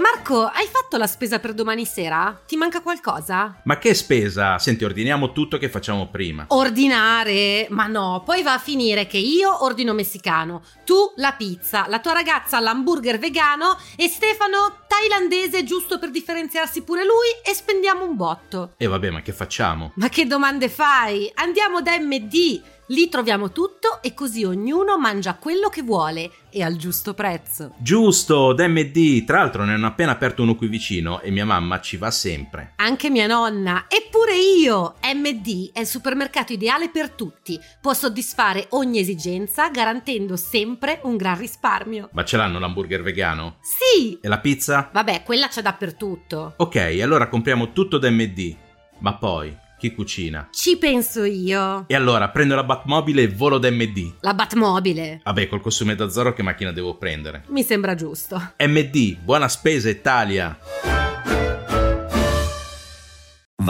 Marco, hai fatto la spesa per domani sera? Ti manca qualcosa? Ma che spesa? Senti, ordiniamo tutto che facciamo prima. Ordinare? Ma no, poi va a finire che io ordino messicano, tu la pizza, la tua ragazza l'hamburger vegano e Stefano thailandese giusto per differenziarsi pure lui e spendiamo un botto. E vabbè, ma che facciamo? Ma che domande fai? Andiamo da MD. Lì troviamo tutto e così ognuno mangia quello che vuole e al giusto prezzo. Giusto, da MD. Tra l'altro ne hanno appena aperto uno qui vicino e mia mamma ci va sempre. Anche mia nonna, eppure io! MD è il supermercato ideale per tutti. Può soddisfare ogni esigenza garantendo sempre un gran risparmio. Ma ce l'hanno l'hamburger vegano? Sì! E la pizza? Vabbè, quella c'è dappertutto. Ok, allora compriamo tutto da MD. Ma poi, chi cucina? Ci penso io. E allora prendo la Batmobile e volo da MD. La Batmobile. Vabbè, col costume da Zorro che macchina devo prendere? Mi sembra giusto. MD, buona spesa Italia!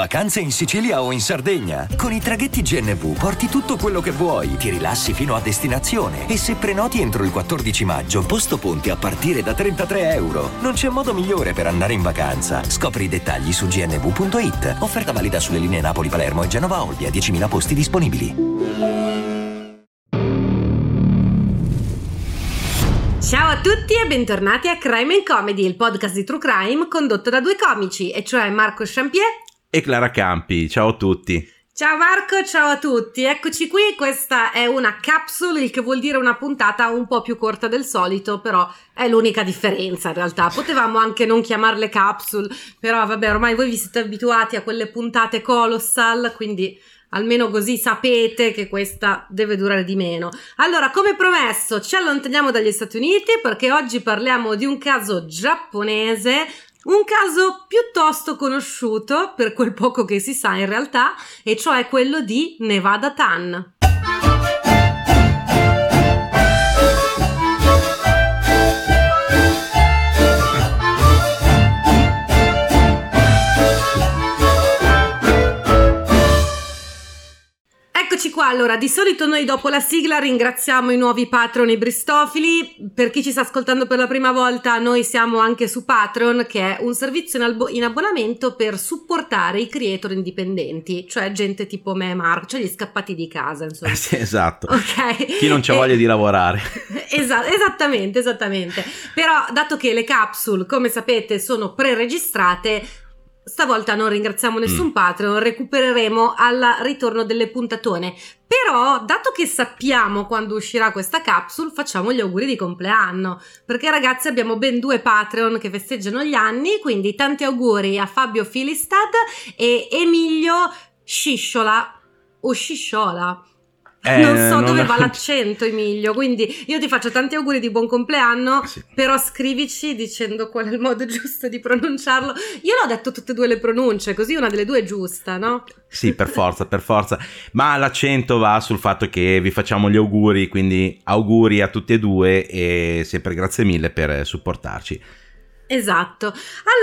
Vacanze in Sicilia o in Sardegna? Con i traghetti GNV porti tutto quello che vuoi, ti rilassi fino a destinazione e se prenoti entro il 14 maggio, posto ponti a partire da 33 euro. Non c'è modo migliore per andare in vacanza. Scopri i dettagli su gnv.it. Offerta valida sulle linee Napoli-Palermo e Genova-Olbia, 10.000 posti disponibili. Ciao a tutti e bentornati a Crime and Comedy, il podcast di True Crime condotto da due comici, e cioè Marco Champier. E Clara Campi, ciao a tutti. Ciao Marco, ciao a tutti, eccoci qui, questa è una capsule, il che vuol dire una puntata un po' più corta del solito, però è l'unica differenza in realtà, potevamo anche non chiamarle capsule, però vabbè ormai voi vi siete abituati a quelle puntate colossal, quindi almeno così sapete che questa deve durare di meno. Allora, come promesso, ci allontaniamo dagli Stati Uniti perché oggi parliamo di un caso giapponese un caso piuttosto conosciuto, per quel poco che si sa in realtà, e cioè quello di Nevada Tan. Eccoci qua, allora di solito noi dopo la sigla ringraziamo i nuovi patron e bristofili, per chi ci sta ascoltando per la prima volta noi siamo anche su Patreon che è un servizio in, albo- in abbonamento per supportare i creator indipendenti, cioè gente tipo me e Marco, cioè gli scappati di casa insomma. Eh sì, esatto. Ok. Chi non c'ha E- voglia di lavorare. Esa- esattamente, esattamente. Però, dato che le capsule, come sapete, sono pre-registrate, stavolta non ringraziamo nessun Mm. Patreon, recupereremo al ritorno delle puntatone. Però, dato che sappiamo quando uscirà questa capsule, facciamo gli auguri di compleanno. Perché, ragazzi, abbiamo ben due Patreon che festeggiano gli anni. Quindi, tanti auguri a Fabio Filistad e Emilio Scisciola. O Scisciola. Eh, non so non- dove va l'accento, Emilio. Quindi io ti faccio tanti auguri di buon compleanno. Sì. Però scrivici dicendo qual è il modo giusto di pronunciarlo. Io l'ho detto tutte e due le pronunce, così una delle due è giusta, no? Sì, per forza, per forza. Ma l'accento va sul fatto che vi facciamo gli auguri, quindi auguri a tutti e due e sempre grazie mille per eh, supportarci. Esatto.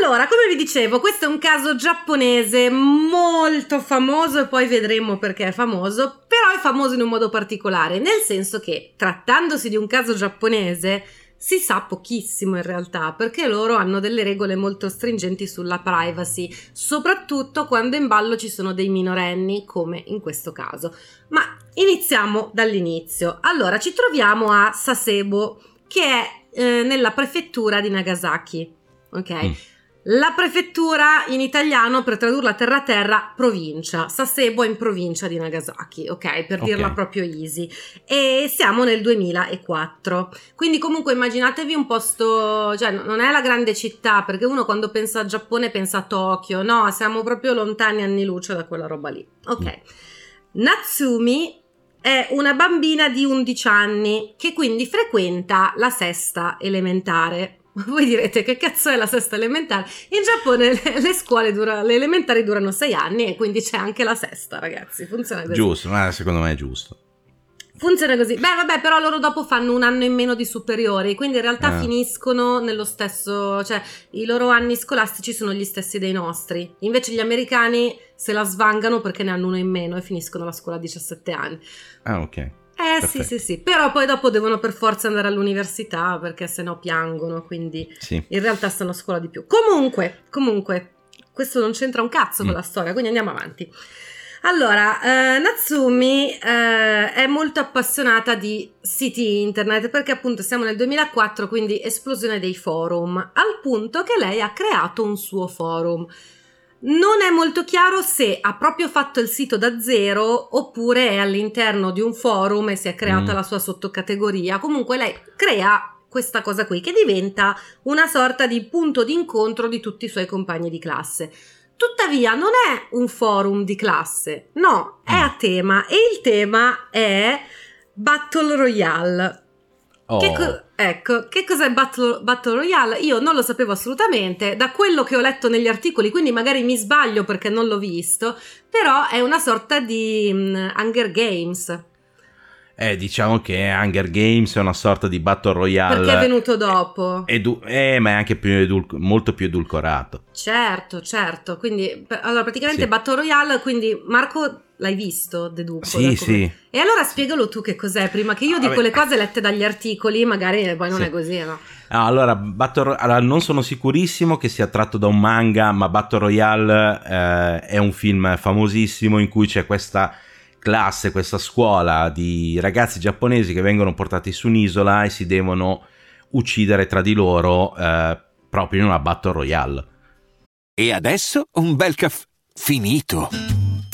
Allora, come vi dicevo, questo è un caso giapponese molto famoso e poi vedremo perché è famoso, però è famoso in un modo particolare, nel senso che trattandosi di un caso giapponese si sa pochissimo in realtà, perché loro hanno delle regole molto stringenti sulla privacy, soprattutto quando in ballo ci sono dei minorenni, come in questo caso. Ma iniziamo dall'inizio. Allora, ci troviamo a Sasebo, che è eh, nella prefettura di Nagasaki. Ok? Mm. La prefettura in italiano, per tradurla terra terra, provincia. Sasebo è in provincia di Nagasaki, ok? Per dirla proprio easy. E siamo nel 2004. Quindi comunque immaginatevi un posto, cioè non è la grande città, perché uno quando pensa a Giappone pensa a Tokyo, no, siamo proprio lontani anni luce da quella roba lì. Ok. Natsumi è una bambina di 11 anni che quindi frequenta la sesta elementare. Voi direte che cazzo è la sesta elementare? In Giappone le, le scuole dura, le elementari durano 6 anni e quindi c'è anche la sesta, ragazzi. Funziona così. Giusto, ma secondo me è giusto. Funziona così. Beh, vabbè, però loro dopo fanno un anno in meno di superiori, quindi in realtà Ah. finiscono nello stesso, cioè i loro anni scolastici sono gli stessi dei nostri. Invece gli americani se la svangano perché ne hanno uno in meno e finiscono la scuola a 17 anni. Ah, ok. Eh Perfetto. sì, sì, sì, però poi dopo devono per forza andare all'università perché sennò piangono, quindi Sì. in realtà stanno a scuola di più. Comunque, comunque, questo non c'entra un cazzo con Mm. la storia, quindi andiamo avanti. Allora, eh, Natsumi eh, è molto appassionata di siti internet perché appunto siamo nel 2004, quindi esplosione dei forum, al punto che lei ha creato un suo forum. Non è molto chiaro se ha proprio fatto il sito da zero oppure è all'interno di un forum e si è creata Mm. la sua sottocategoria. Comunque lei crea questa cosa qui che diventa una sorta di punto d'incontro di tutti i suoi compagni di classe. Tuttavia non è un forum di classe, no, è a tema. E il tema è Battle Royale. Oh, Che co- ecco, che cos'è Battle, Battle Royale? Io non lo sapevo assolutamente, da quello che ho letto negli articoli, quindi magari mi sbaglio perché non l'ho visto, però è una sorta di mm, Hunger Games, eh, diciamo che Hunger Games è una sorta di Battle Royale. perché è venuto dopo. edu- eh, ma è anche più edul- molto più edulcorato. Certo, certo, quindi allora praticamente Sì. Battle Royale, quindi Marco l'hai visto, deduco. Sì, sì. E allora spiegalo tu che cos'è, prima che io dico Vabbè. le cose lette dagli articoli, magari poi non Sì. è così, no? Ah, allora, Battle allora, non sono sicurissimo che sia tratto da un manga, ma Battle Royale eh, è un film famosissimo in cui c'è questa classe, questa scuola di ragazzi giapponesi che vengono portati su un'isola e si devono uccidere tra di loro eh, proprio in una Battle Royale. E adesso un bel caffè finito.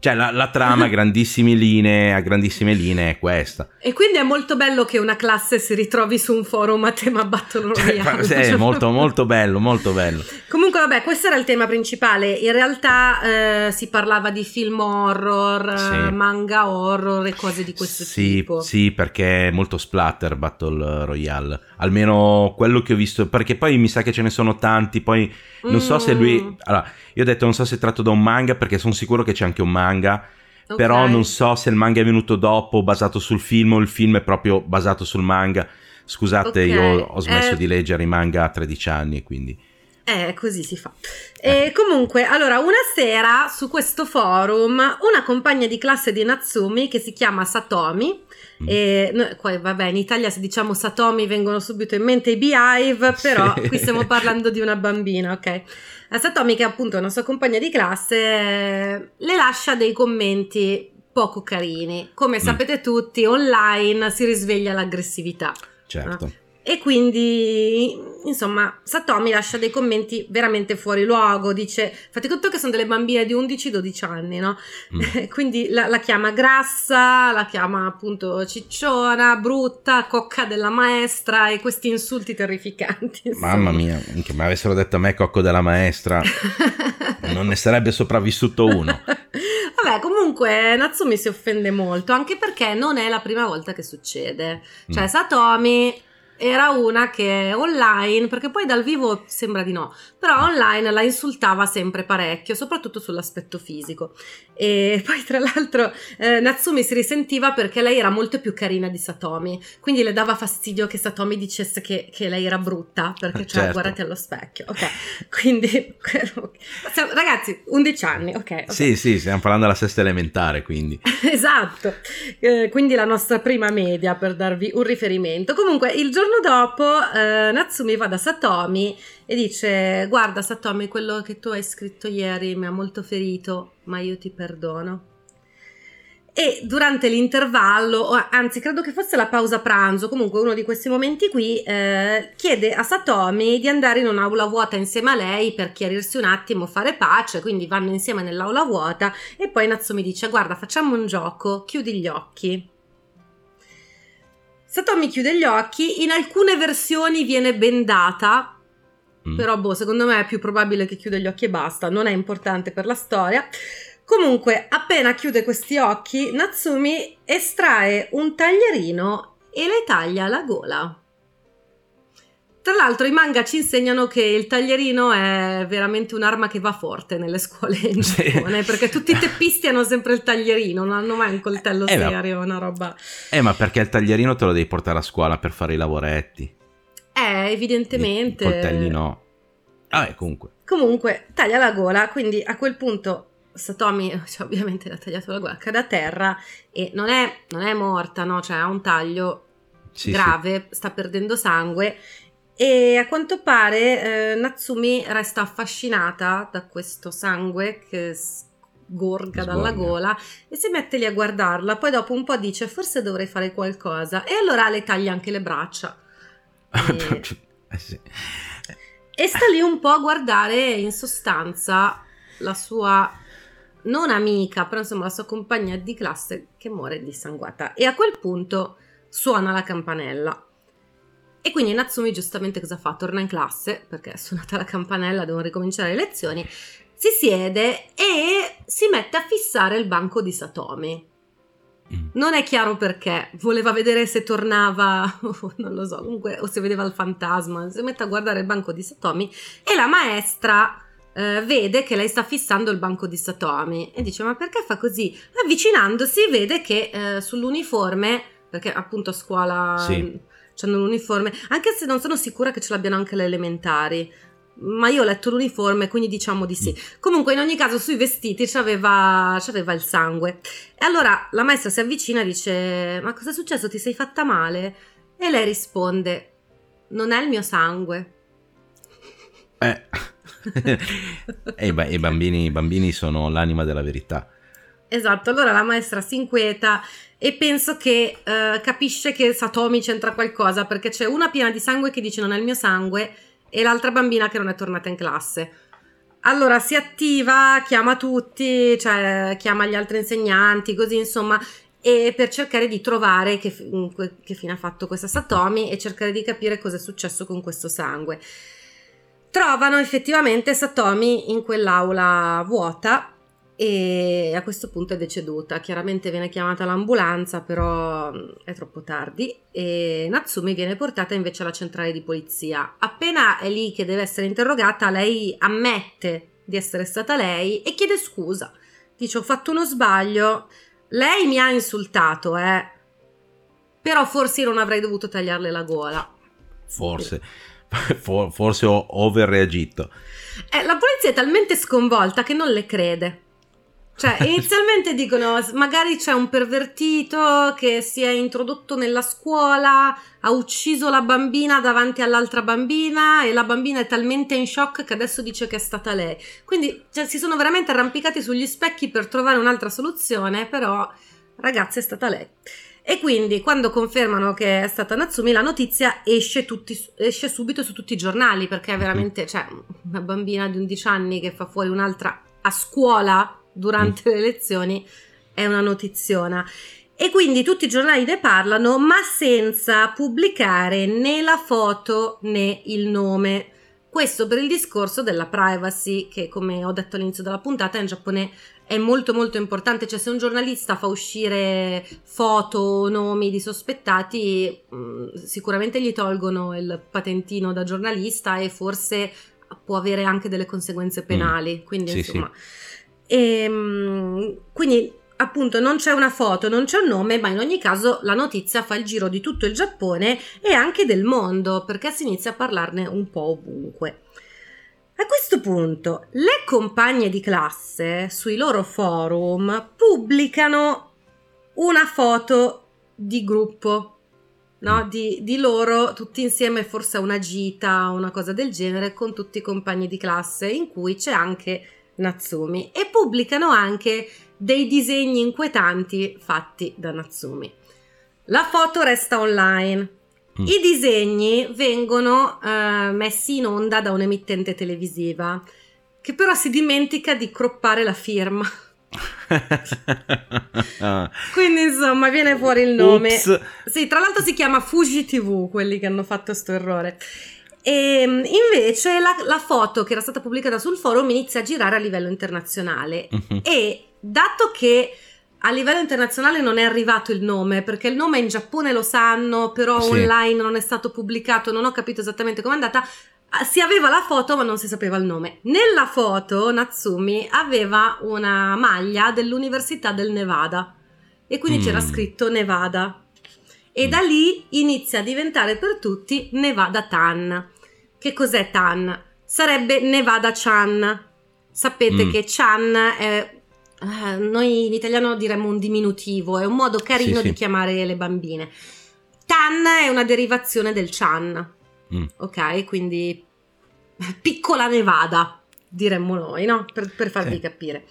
cioè la, la trama a grandissime linee, a grandissime linee è questa. E quindi è molto bello che una classe si ritrovi su un forum a tema Battle Royale. Sì, è molto molto bello, molto bello. Comunque, vabbè, questo era il tema principale. In realtà eh, si parlava di film horror, Sì. eh, manga horror e cose di questo sì, tipo. Sì, perché è molto splatter Battle Royale. Almeno quello che ho visto, perché poi mi sa che ce ne sono tanti. Poi non so se Mm, lui. Allora, io ho detto non so se è tratto da un manga, perché sono sicuro che c'è anche un manga. Ok. Però non so se il manga è venuto dopo, basato sul film, o il film è proprio basato sul manga. Scusate, Ok, io ho smesso eh. di leggere i manga a 13 anni, quindi. Eh, così si fa. E comunque, allora, una sera su questo forum, una compagna di classe di Natsumi che si chiama Satomi, Mm. e noi, qua, vabbè, in Italia se diciamo Satomi vengono subito in mente i Beehive, però Sì. qui stiamo parlando di una bambina, ok? La Satomi, che appunto è una sua compagna di classe, eh, le lascia dei commenti poco carini. Come Mm. sapete tutti, online si risveglia l'aggressività. Certo. E quindi, insomma, Satomi lascia dei commenti veramente fuori luogo. Dice: Fate conto che sono delle bambine di 11-12 anni, no? Mm. quindi la, la chiama grassa, la chiama appunto cicciona, brutta, cocca della maestra e questi insulti terrificanti. insomma. Mamma mia, che mi avessero detto a me cocco della maestra, non ne sarebbe sopravvissuto uno. Vabbè, comunque Natsumi si offende molto, anche perché non è la prima volta che succede. Cioè, Mm. Satomi era una che online, perché poi dal vivo sembra di no, però online la insultava sempre parecchio, soprattutto sull'aspetto fisico. E poi tra l'altro eh, Natsumi si risentiva perché lei era molto più carina di Satomi, quindi le dava fastidio che Satomi dicesse che, che lei era brutta, perché cioè Certo. guardate allo specchio, ok? Quindi ragazzi, 11 anni, ok? ok. Sì, sì, stiamo parlando della sesta elementare, quindi. Esatto, Eh, quindi la nostra prima media per darvi un riferimento. Comunque, il giorno dopo eh, Natsumi va da Satomi e dice: Guarda, Satomi, quello che tu hai scritto ieri mi ha molto ferito, ma io ti perdono. E durante l'intervallo, anzi, credo che fosse la pausa pranzo, comunque uno di questi momenti qui, eh, chiede a Satomi di andare in un'aula vuota insieme a lei per chiarirsi un attimo, fare pace. Quindi vanno insieme nell'aula vuota e poi Natsumi dice: Guarda, facciamo un gioco, chiudi gli occhi. Satomi chiude gli occhi, in alcune versioni viene bendata, Mm. però boh, secondo me è più probabile che chiude gli occhi e basta, non è importante per la storia. Comunque, appena chiude questi occhi, Natsumi estrae un taglierino e le taglia la gola. Tra l'altro i manga ci insegnano che il taglierino è veramente un'arma che va forte nelle scuole in Giappone, sì. perché tutti i teppisti hanno sempre il taglierino, non hanno mai un coltello eh, serio, una roba... Eh, ma perché il taglierino te lo devi portare a scuola per fare i lavoretti? Eh, evidentemente... I coltelli no. Ah, comunque. Comunque, taglia la gola, quindi a quel punto Satomi, cioè, ovviamente l'ha tagliato la gola, cade a terra e non è, non è morta, no? Cioè ha un taglio sì, grave, sì. sta perdendo sangue e a quanto pare eh, Natsumi resta affascinata da questo sangue che sgorga dalla gola e si mette lì a guardarla. Poi dopo un po' dice forse dovrei fare qualcosa e allora le taglia anche le braccia. E, eh sì. e sta lì un po' a guardare in sostanza la sua non amica, però insomma la sua compagna di classe che muore dissanguata. E a quel punto suona la campanella. E quindi Natsumi giustamente cosa fa? Torna in classe, perché è suonata la campanella, devono ricominciare le lezioni, si siede e si mette a fissare il banco di Satomi. Mm. Non è chiaro perché, voleva vedere se tornava, non lo so, comunque, o se vedeva il fantasma, si mette a guardare il banco di Satomi e la maestra eh, vede che lei sta fissando il banco di Satomi e dice ma perché fa così? Avvicinandosi vede che eh, sull'uniforme, perché appunto a scuola... Sì hanno l'uniforme, anche se non sono sicura che ce l'abbiano anche le elementari. Ma io ho letto l'uniforme, quindi diciamo di sì. Mm. Comunque, in ogni caso, sui vestiti c'aveva, c'aveva il sangue. E allora la maestra si avvicina e dice: Ma cosa è successo? Ti sei fatta male? E lei risponde: Non è il mio sangue. Eh. e i, bambini, i bambini sono l'anima della verità. Esatto, allora la maestra si inquieta e penso che uh, capisce che Satomi c'entra qualcosa perché c'è una piena di sangue che dice non è il mio sangue e l'altra bambina che non è tornata in classe. Allora si attiva, chiama tutti, cioè chiama gli altri insegnanti, così insomma, e per cercare di trovare che, che fine ha fatto questa Satomi e cercare di capire cosa è successo con questo sangue. Trovano effettivamente Satomi in quell'aula vuota e a questo punto è deceduta. Chiaramente viene chiamata l'ambulanza, però mm, è troppo tardi e Natsumi viene portata invece alla centrale di polizia. Appena è lì che deve essere interrogata, lei ammette di essere stata lei e chiede scusa. Dice ho fatto uno sbaglio, lei mi ha insultato, eh. Però forse io non avrei dovuto tagliarle la gola. Forse. forse ho overreagito. Eh, la polizia è talmente sconvolta che non le crede. Cioè, inizialmente dicono, magari c'è un pervertito che si è introdotto nella scuola, ha ucciso la bambina davanti all'altra bambina e la bambina è talmente in shock che adesso dice che è stata lei. Quindi cioè, si sono veramente arrampicati sugli specchi per trovare un'altra soluzione, però ragazzi è stata lei. E quindi quando confermano che è stata Natsumi, la notizia esce, tutti, esce subito su tutti i giornali perché è veramente, cioè, una bambina di 11 anni che fa fuori un'altra a scuola durante mm. le elezioni è una notiziona. E quindi tutti i giornali ne parlano, ma senza pubblicare né la foto né il nome. Questo per il discorso della privacy, che come ho detto all'inizio della puntata in Giappone è molto molto importante, cioè se un giornalista fa uscire foto o nomi di sospettati, mm, sicuramente gli tolgono il patentino da giornalista e forse può avere anche delle conseguenze penali. Mm. Quindi sì, insomma... Sì e, ehm, quindi appunto non c'è una foto, non c'è un nome, ma in ogni caso la notizia fa il giro di tutto il Giappone e anche del mondo, perché si inizia a parlarne un po' ovunque. A questo punto, le compagne di classe sui loro forum pubblicano una foto di gruppo, no? di, di loro tutti insieme, forse a una gita o una cosa del genere, con tutti i compagni di classe, in cui c'è anche Natsumi e pubblicano anche dei disegni inquietanti fatti da Natsumi. La foto resta online. Mm. I disegni vengono uh, messi in onda da un'emittente televisiva che però si dimentica di croppare la firma. Quindi insomma viene fuori il nome. Ups. Sì, tra l'altro si chiama Fuji TV quelli che hanno fatto questo errore. E ehm, invece la, la, foto che era stata pubblicata sul forum inizia a girare a livello internazionale uh-huh. e dato che a livello internazionale non è arrivato il nome, perché il nome in Giappone lo sanno, però Sì. online non è stato pubblicato, non ho capito esattamente com'è andata. Ah, Si aveva la foto, ma non si sapeva il nome. Nella foto Natsumi aveva una maglia dell'Università del Nevada e quindi Mm. c'era scritto Nevada. E Mm. da lì inizia a diventare per tutti Nevada Tan. Che cos'è Tan? Sarebbe Nevada Chan. Sapete Mm. che Chan è eh, noi in italiano diremmo un diminutivo, è un modo carino Sì, sì. di chiamare le bambine. Tan è una derivazione del Chan, Mm. ok? Quindi piccola Nevada, diremmo noi, no? Per, per farvi Sì. capire.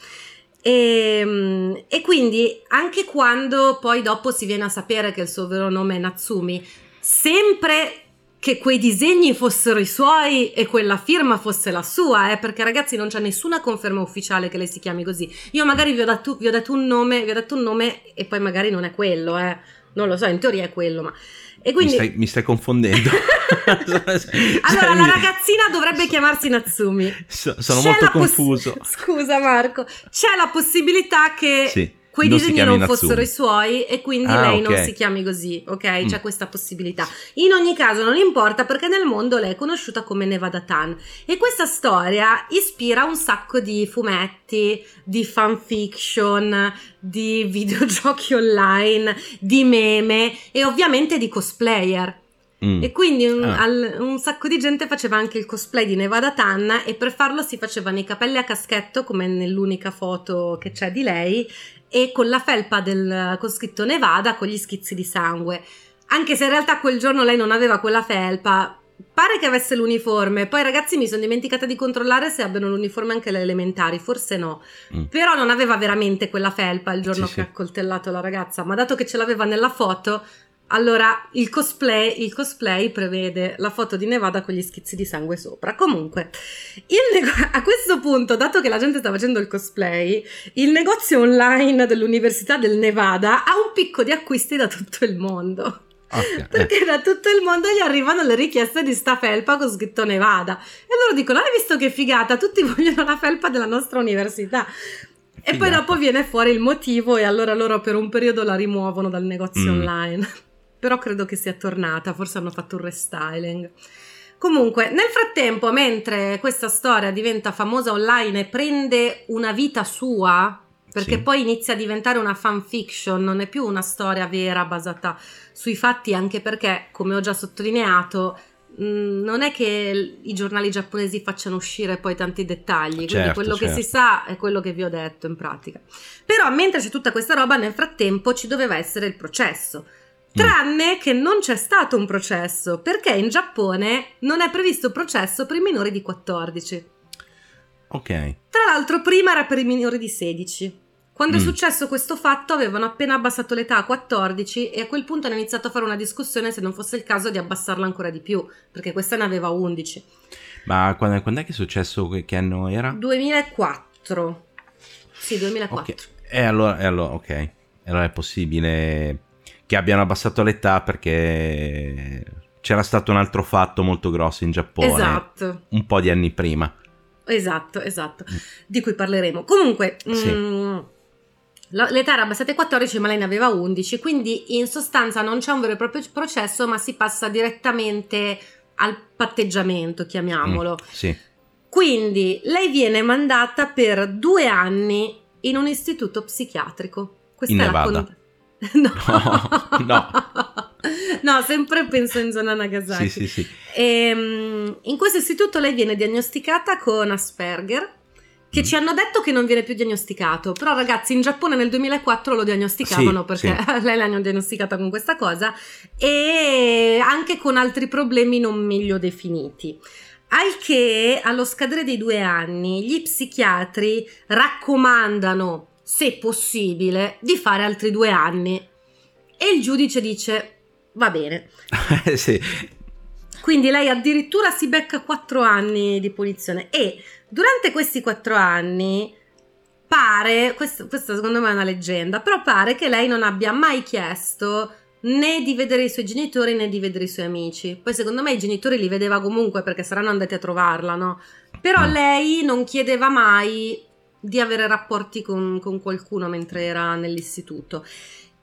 E, e quindi anche quando poi dopo si viene a sapere che il suo vero nome è Natsumi, sempre che quei disegni fossero i suoi e quella firma fosse la sua, eh, perché ragazzi non c'è nessuna conferma ufficiale che lei si chiami così. Io magari vi ho dato, vi ho dato un nome, vi ho dato un nome e poi magari non è quello, eh. Non lo so, in teoria è quello, ma... E quindi... Mi, stai, mi stai confondendo. Allora, la ragazzina dovrebbe chiamarsi Natsumi. So- sono C'è molto la poss- confuso. Scusa Marco, c'è la possibilità che Sì, quei non disegni non fossero i suoi e quindi Ah, lei non ok. si chiami così, ok? Mm. C'è questa possibilità. In ogni caso non importa perché nel mondo lei è conosciuta come Nevada Tan e questa storia ispira un sacco di fumetti, di fanfiction, di videogiochi online, di meme e ovviamente di cosplayer. Mm. E quindi un, Ah. al- un sacco di gente faceva anche il cosplay di Nevada Tan e per farlo si facevano i capelli a caschetto come nell'unica foto che c'è di lei e con la felpa del, con scritto Nevada con gli schizzi di sangue. Anche se in realtà quel giorno lei non aveva quella felpa, pare che avesse l'uniforme. Poi ragazzi mi sono dimenticata di controllare se abbiano l'uniforme anche le elementari, forse no. Mm. Però non aveva veramente quella felpa il giorno Sì, che sì. ha coltellato la ragazza, ma dato che ce l'aveva nella foto, allora il cosplay, il cosplay prevede la foto di Nevada con gli schizzi di sangue sopra. Comunque, nego- a questo punto, dato che la gente sta facendo il cosplay, il negozio online dell'Università del Nevada ha un picco di acquisti da tutto il mondo. Ok, eh. Perché da tutto il mondo gli arrivano le richieste di sta felpa con scritto Nevada. E loro dicono: Hai visto che figata? Tutti vogliono la felpa della nostra università. E poi dopo viene fuori il motivo, e allora loro per un periodo la rimuovono dal negozio Mm. online. Però credo che sia tornata, forse hanno fatto un restyling. Comunque, nel frattempo, mentre questa storia diventa famosa online e prende una vita sua, perché Sì. poi inizia a diventare una fanfiction, non è più una storia vera basata sui fatti, anche perché, come ho già sottolineato, mh, non è che i giornali giapponesi facciano uscire poi tanti dettagli, quindi Certo, quello che certo. si sa è quello che vi ho detto in pratica. Però mentre c'è tutta questa roba, nel frattempo ci doveva essere il processo. Tranne che non c'è stato un processo, perché in Giappone non è previsto processo per i minori di 14. Ok. Tra l'altro prima era per i minori di 16. Quando è Mm. successo questo fatto avevano appena abbassato l'età a 14 e a quel punto hanno iniziato a fare una discussione se non fosse il caso di abbassarla ancora di più, perché questa ne aveva 11. Ma quando, quando è che è successo? Che, anno era? 2004. Sì, 2004. Ok. E allora, e allora, ok. Allora è possibile che abbiano abbassato l'età perché c'era stato un altro fatto molto grosso in Giappone. Esatto. Un po' di anni prima. Esatto, esatto, di cui parleremo. Comunque, Sì. mm, la- l'età era abbassata ai 14, ma lei ne aveva 11, quindi in sostanza non c'è un vero e proprio processo, ma si passa direttamente al patteggiamento, chiamiamolo. Mm, sì. Quindi lei viene mandata per due anni in un istituto psichiatrico. Questa In è la Nevada. con- No. No. No, sempre penso in zona Nagasaki. Sì, sì, sì. Ehm, in questo istituto lei viene diagnosticata con Asperger, che Mm. ci hanno detto che non viene più diagnosticato, però ragazzi in Giappone nel 2004 lo diagnosticavano Sì, perché sì. lei l'hanno diagnosticata con questa cosa e anche con altri problemi non meglio definiti. Al che allo scadere dei due anni gli psichiatri raccomandano, se possibile, di fare altri due anni. E il giudice dice: Va bene, sì. quindi lei addirittura si becca quattro anni di punizione e durante questi quattro anni pare, questo, questa secondo me è una leggenda, però pare che lei non abbia mai chiesto né di vedere i suoi genitori né di vedere i suoi amici. Poi secondo me i genitori li vedeva comunque perché saranno andati a trovarla, no? Però Mm. lei non chiedeva mai di avere rapporti con, con qualcuno mentre era nell'istituto.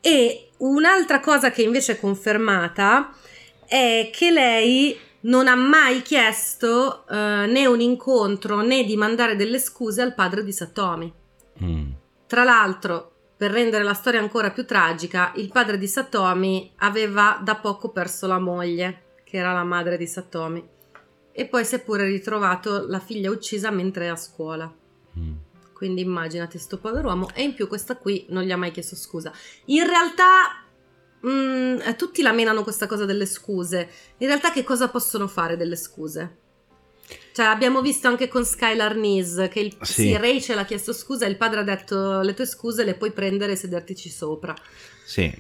E un'altra cosa che invece è confermata è che lei non ha mai chiesto eh, né un incontro né di mandare delle scuse al padre di Satomi. Mm. Tra l'altro, per rendere la storia ancora più tragica, il padre di Satomi aveva da poco perso la moglie, che era la madre di Satomi, e poi si è pure ritrovato la figlia uccisa mentre è a scuola. Mm. Quindi immaginati sto pover'uomo. E in più questa qui non gli ha mai chiesto scusa. In realtà mm, tutti la menano questa cosa delle scuse. In realtà che cosa possono fare delle scuse? Cioè abbiamo visto anche con Skylar Nees che il, Sì. sì, Rachel ha chiesto scusa e il padre ha detto le tue scuse le puoi prendere e sedertici sopra. Sì.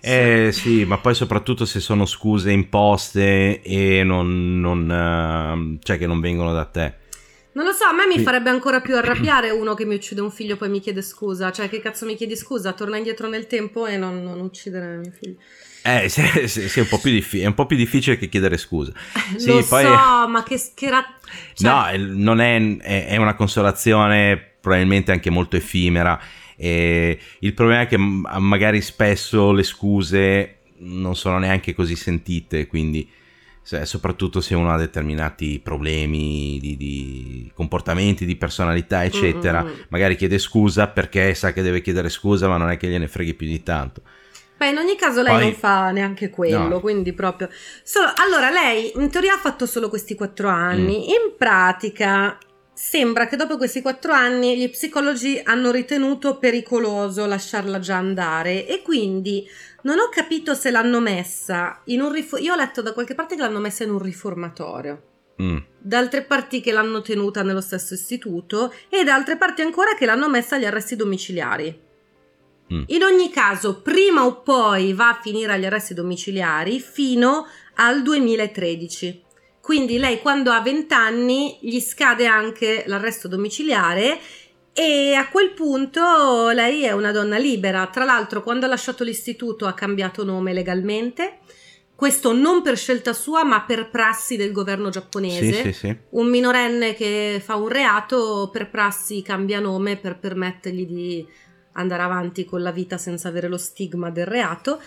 Eh, sì, ma poi soprattutto se sono scuse imposte e non, non, ehm, cioè che non vengono da te. Non lo so, a me mi farebbe ancora più arrabbiare uno che mi uccide un figlio e poi mi chiede scusa. Cioè, che cazzo mi chiedi scusa? Torna indietro nel tempo e non, non uccidere mio figlio. Eh, sì, sì, sì, è, un po' più diffi- è un po' più difficile che chiedere scusa. Sì, lo poi- so, ma che, che ra- cioè, No, eh, non è, è- è una consolazione probabilmente anche molto effimera. E il problema è che m- magari spesso le scuse non sono neanche così sentite, quindi se- soprattutto se uno ha determinati problemi di, di comportamenti, di personalità, eccetera, Mm, mm, mm. magari chiede scusa perché sa che deve chiedere scusa, ma non è che gliene freghi più di tanto. Beh, in ogni caso lei Poi- non fa neanche quello, No. quindi proprio... Solo- allora, lei in teoria ha fatto solo questi quattro anni. Mm. In pratica sembra che dopo questi quattro anni gli psicologi hanno ritenuto pericoloso lasciarla già andare e quindi non ho capito se l'hanno messa in un rifo- Io ho letto da qualche parte che l'hanno messa in un riformatorio. Mm. Da altre parti che l'hanno tenuta nello stesso istituto e da altre parti ancora che l'hanno messa agli arresti domiciliari. Mm. In ogni caso, prima o poi va a finire agli arresti domiciliari fino al 2013. Quindi lei quando ha 20 anni gli scade anche l'arresto domiciliare e a quel punto lei è una donna libera. Tra l'altro, quando ha lasciato l'istituto ha cambiato nome legalmente. Questo non per scelta sua, ma per prassi del governo Sì, giapponese sì, sì. un minorenne che fa un reato per prassi cambia nome per permettergli di andare avanti con la vita senza avere lo stigma del reato.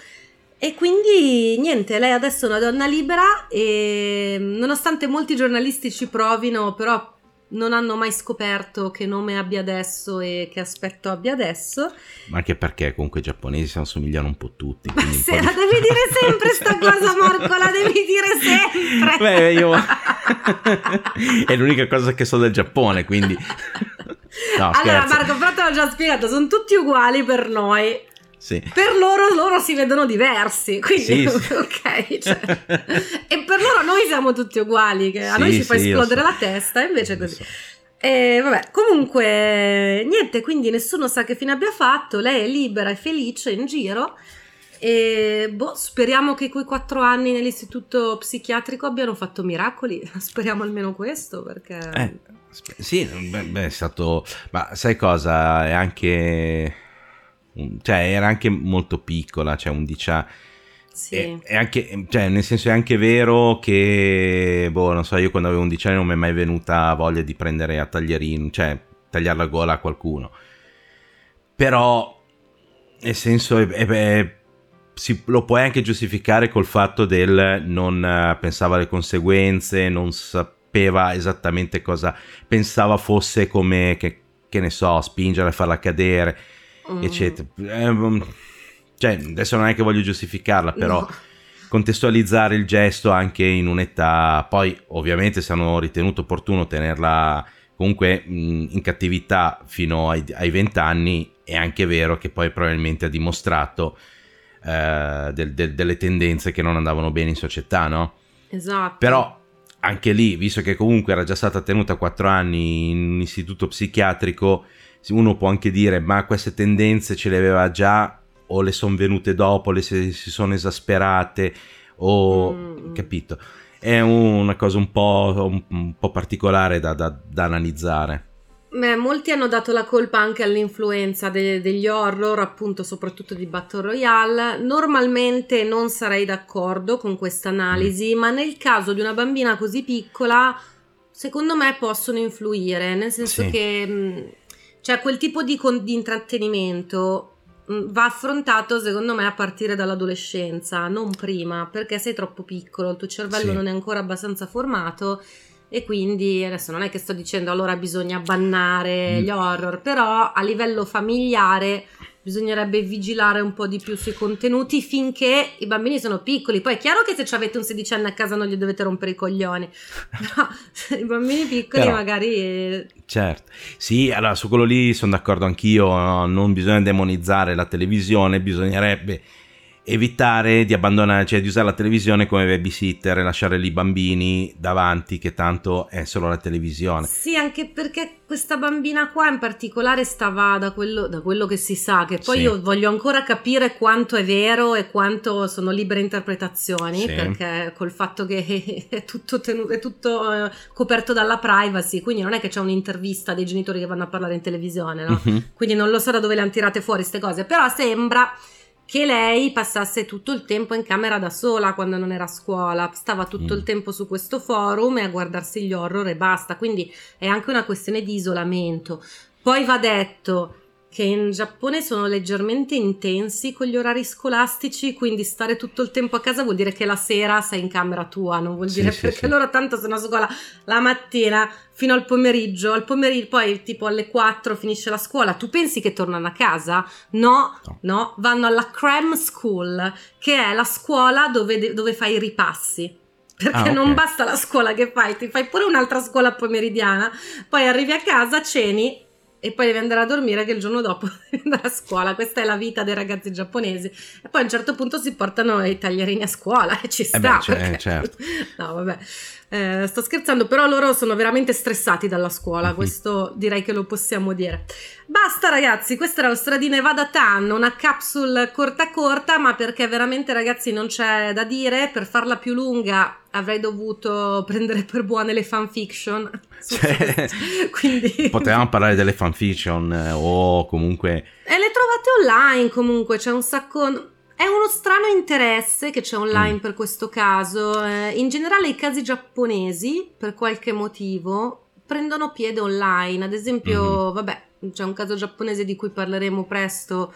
E quindi niente, lei adesso è una donna libera e nonostante molti giornalisti ci provino, però non hanno mai scoperto che nome abbia adesso e che aspetto abbia adesso. Ma anche perché comunque i giapponesi si assomigliano un po' tutti. Ma se po' di- la devi dire sempre sta cosa, Marco, la devi dire sempre. Beh, io... è l'unica cosa che so del Giappone, quindi... No, allora. Marco, però te l'ho già spiegato, sono tutti uguali per noi. Sì. Per loro, loro si vedono diversi, quindi Sì, sì. ok. cioè. e per loro noi siamo tutti uguali, che a noi ci fa esplodere so. la testa, invece così. so. E vabbè, comunque, niente, quindi nessuno sa che fine abbia fatto, lei è libera e felice in giro. E boh, speriamo che quei quattro anni nell'istituto psichiatrico abbiano fatto miracoli. Speriamo almeno questo, perché. Eh, sì, beh, beh, è stato... Ma sai cosa? È anche... Cioè, era anche molto piccola, cioè 11 anni. sì. È, è anche, cioè, nel senso è anche vero che, boh, non so, io quando avevo 11 anni non mi è mai venuta voglia di prendere a taglierino, cioè tagliare la gola a qualcuno. Però, nel senso, è- è- si- lo puoi anche giustificare col fatto del non eh, pensava alle conseguenze, non sapeva esattamente cosa pensava fosse come, che, che ne so, spingere, farla cadere Mm. eccetera. Ehm, cioè, adesso non è che voglio giustificarla, però No. contestualizzare il gesto anche in un'età, poi ovviamente se hanno ritenuto opportuno tenerla comunque mh, in cattività fino ai, ai 20 anni, è anche vero che poi probabilmente ha dimostrato eh, del- del- delle tendenze che non andavano bene in società, no? Esatto. Però anche lì, visto che comunque era già stata tenuta 4 anni in un istituto psichiatrico, uno può anche dire ma queste tendenze ce le aveva già o le sono venute dopo, le si, si sono esasperate o Mm. capito. È una cosa un po', un, un po' particolare da, da- da analizzare. Beh, molti hanno dato la colpa anche all'influenza de- degli horror, appunto soprattutto di Battle Royale. Normalmente non sarei d'accordo con questa analisi, ma nel caso di una bambina così piccola, secondo me possono influire, nel senso Sì. che mh, Cioè, quel tipo di, con- di intrattenimento mh, va affrontato, secondo me, a partire dall'adolescenza, non prima, perché sei troppo piccolo, il tuo cervello Sì. non è ancora abbastanza formato. E quindi adesso non è che sto dicendo allora bisogna bannare Mm. gli horror, però a livello familiare bisognerebbe vigilare un po' di più sui contenuti finché i bambini sono piccoli. Poi è chiaro che se avete un sedicenne a casa non gli dovete rompere i coglioni, però i bambini piccoli Però- magari eh, Certo, sì, allora su quello lì sono d'accordo anch'io, no? non bisogna demonizzare la televisione, bisognerebbe evitare di abbandonare, cioè di usare la televisione come babysitter e lasciare lì i bambini davanti che tanto è solo la televisione. Sì, anche perché questa bambina qua in particolare stava da quello, da quello che si sa, che poi Sì. io voglio ancora capire quanto è vero e quanto sono libere interpretazioni, Sì. perché col fatto che è tutto, tenu- è tutto eh, coperto dalla privacy, quindi non è che c'è un'intervista dei genitori che vanno a parlare in televisione, no? Mhm. quindi non lo so da dove le hanno tirate fuori queste cose, però sembra che lei passasse tutto il tempo in camera da sola quando non era a scuola, stava tutto Mm. il tempo su questo forum e a guardarsi gli horror e basta, quindi è anche una questione di isolamento. Poi va detto che in Giappone sono leggermente intensi con gli orari scolastici, quindi stare tutto il tempo a casa vuol dire che la sera sei in camera tua, non vuol dire sì, perché sì. loro tanto sono a scuola la mattina fino al pomeriggio, al pomeriggio poi tipo alle 4 finisce la scuola, tu pensi che tornano a casa? No, No. no, vanno alla cram school, che è la scuola dove, dove fai i ripassi. Perché Ah, ok. non basta la scuola che fai, ti fai pure un'altra scuola pomeridiana, poi arrivi a casa, ceni e poi devi andare a dormire che il giorno dopo devi andare a scuola. Questa è la vita dei ragazzi giapponesi. E poi a un certo punto si portano i taglierini a scuola e ci sta. beh, cioè, perché- certo. No, vabbè. Eh, sto scherzando, però loro sono veramente stressati dalla scuola, Mhm. questo direi che lo possiamo dire. Basta ragazzi, questa era lo Stradine Vada Tan, una capsule corta corta, ma perché veramente ragazzi non c'è da dire, per farla più lunga avrei dovuto prendere per buone le fanfiction. Cioè, Quindi... Potevamo parlare delle fanfiction eh, o comunque... E le trovate online comunque, c'è un sacco... È uno strano interesse che c'è online Mm. per questo caso. Eh, in generale i casi giapponesi, per qualche motivo, prendono piede online. Ad esempio, Mhm. vabbè, c'è un caso giapponese di cui parleremo presto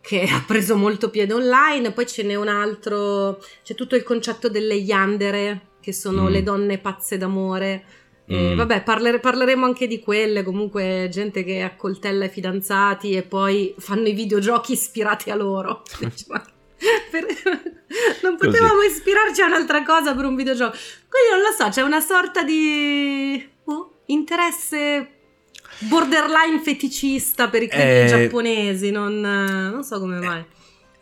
che ha preso molto piede online, poi ce n'è un altro, c'è tutto il concetto delle yandere, che sono Mm. le donne pazze d'amore. Mm. vabbè, parler- parleremo anche di quelle, comunque gente che accoltella i fidanzati e poi fanno i videogiochi ispirati a loro. Ma per- Non Così. potevamo ispirarci a un'altra cosa per un videogioco. Quindi non lo so, c'è una sorta di oh, interesse borderline feticista per i cani Eh, giapponesi, non, non so come mai.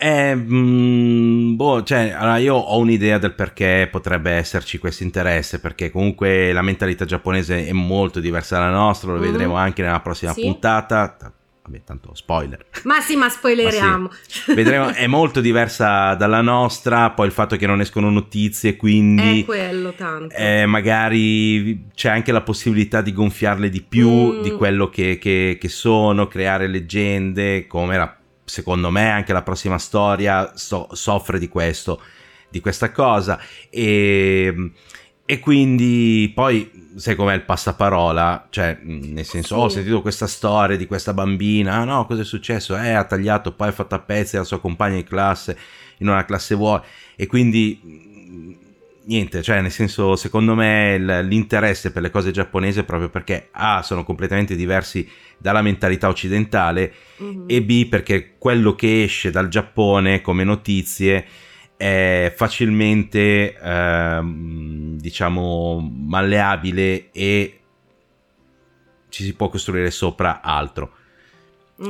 Eh, mm, boh, cioè, allora io ho un'idea del perché potrebbe esserci questo interesse, perché comunque la mentalità giapponese è molto diversa dalla nostra, lo Mhm. vedremo anche nella prossima Sì. puntata. Ta- Vabbè, tanto spoiler. Ma sì, ma spoileriamo. Vedremo, è molto diversa dalla nostra, poi il fatto che non escono notizie, quindi È quello tanto. eh, magari c'è anche la possibilità di gonfiarle di più Mm. di quello che, che- che sono, creare leggende, come la- secondo me anche la prossima storia so- soffre di questo, di questa cosa. E, e quindi poi sai com'è il passaparola, cioè nel senso Sì. ho sentito questa storia di questa bambina, ah no cosa è successo? Eh ha tagliato, poi ha fatto a pezzi la sua compagna di classe in una classe vuota e quindi niente, cioè nel senso secondo me l'interesse per le cose giapponesi è proprio perché A sono completamente diversi dalla mentalità occidentale Mhm. e B perché quello che esce dal Giappone come notizie è facilmente ehm, diciamo malleabile e ci si può costruire sopra altro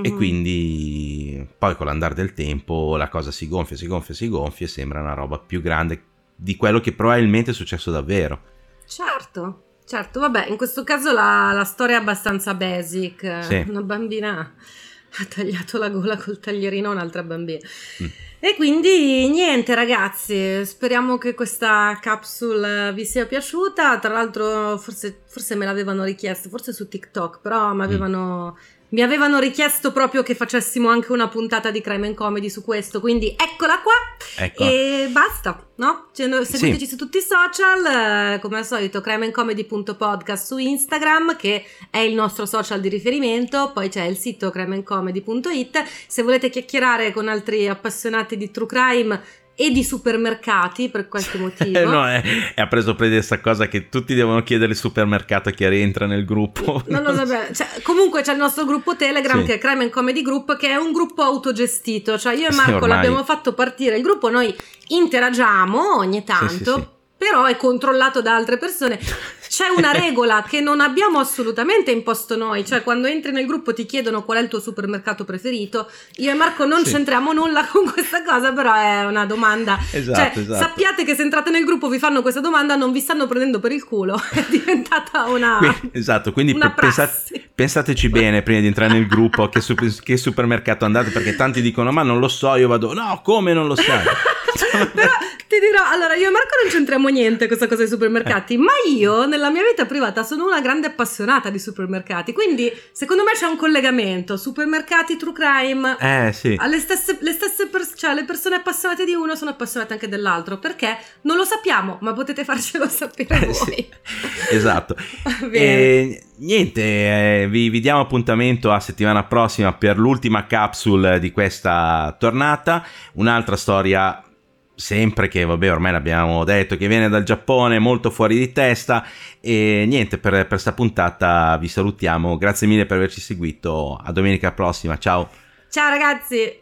e Mhm. quindi poi con l'andare del tempo la cosa si gonfia, si gonfia, si gonfia e sembra una roba più grande di quello che probabilmente è successo davvero. Certo, certo, vabbè, in questo caso la, la storia è abbastanza basic. Sì. Una bambina ha tagliato la gola col taglierino a un'altra bambina. Mm. E quindi niente ragazzi, speriamo che questa capsule vi sia piaciuta. Tra l'altro forse, forse me l'avevano richiesto, forse su TikTok, però mi avevano, mi avevano richiesto proprio che facessimo anche una puntata di Crime and Comedy su questo, quindi eccola qua. Ecco. E basta, no? Cioè, seguiteci sì. su tutti i social, eh, come al solito crimeandcomedy.podcast su Instagram che è il nostro social di riferimento, poi c'è il sito crimeandcomedy.it. Se volete chiacchierare con altri appassionati di true crime e di supermercati per qualche motivo. no, è, è, ha preso prede questa cosa che tutti devono chiedere il supermercato a chi rientra nel gruppo. Non lo sapevo. Cioè, comunque c'è il nostro gruppo Telegram sì. che è Crime and Comedy Group, che è un gruppo autogestito. Cioè, io e Marco sì, l'abbiamo fatto partire il gruppo, noi interagiamo ogni tanto. Sì, però è controllato da altre persone. C'è una regola che non abbiamo assolutamente imposto noi, cioè quando entri nel gruppo ti chiedono qual è il tuo supermercato preferito. Io e Marco non sì. c'entriamo nulla con questa cosa, però è una domanda. Esatto, cioè, esatto. sappiate che se entrate nel gruppo vi fanno questa domanda, non vi stanno prendendo per il culo, è diventata una Qui, Esatto, quindi una pensate, pensateci bene prima di entrare nel gruppo che, super, che supermercato andate, perché tanti dicono "Ma non lo so, io vado". No, come non lo sai? però ti dirò, allora io e Marco non c'entriamo niente questa cosa dei supermercati, ma io nella mia vita privata sono una grande appassionata di supermercati, quindi secondo me c'è un collegamento, supermercati, true crime, eh sì. le stesse, le, stesse pers- cioè, le persone appassionate di uno sono appassionate anche dell'altro, perché non lo sappiamo, ma potete farcelo sapere eh, voi. Sì. Esatto. e, niente, eh, vi, vi diamo appuntamento a settimana prossima per l'ultima capsule di questa tornata, un'altra storia sempre che vabbè ormai l'abbiamo detto che viene dal Giappone molto fuori di testa. E niente per questa puntata vi salutiamo. Grazie mille per averci seguito. A domenica prossima. Ciao. Ciao ragazzi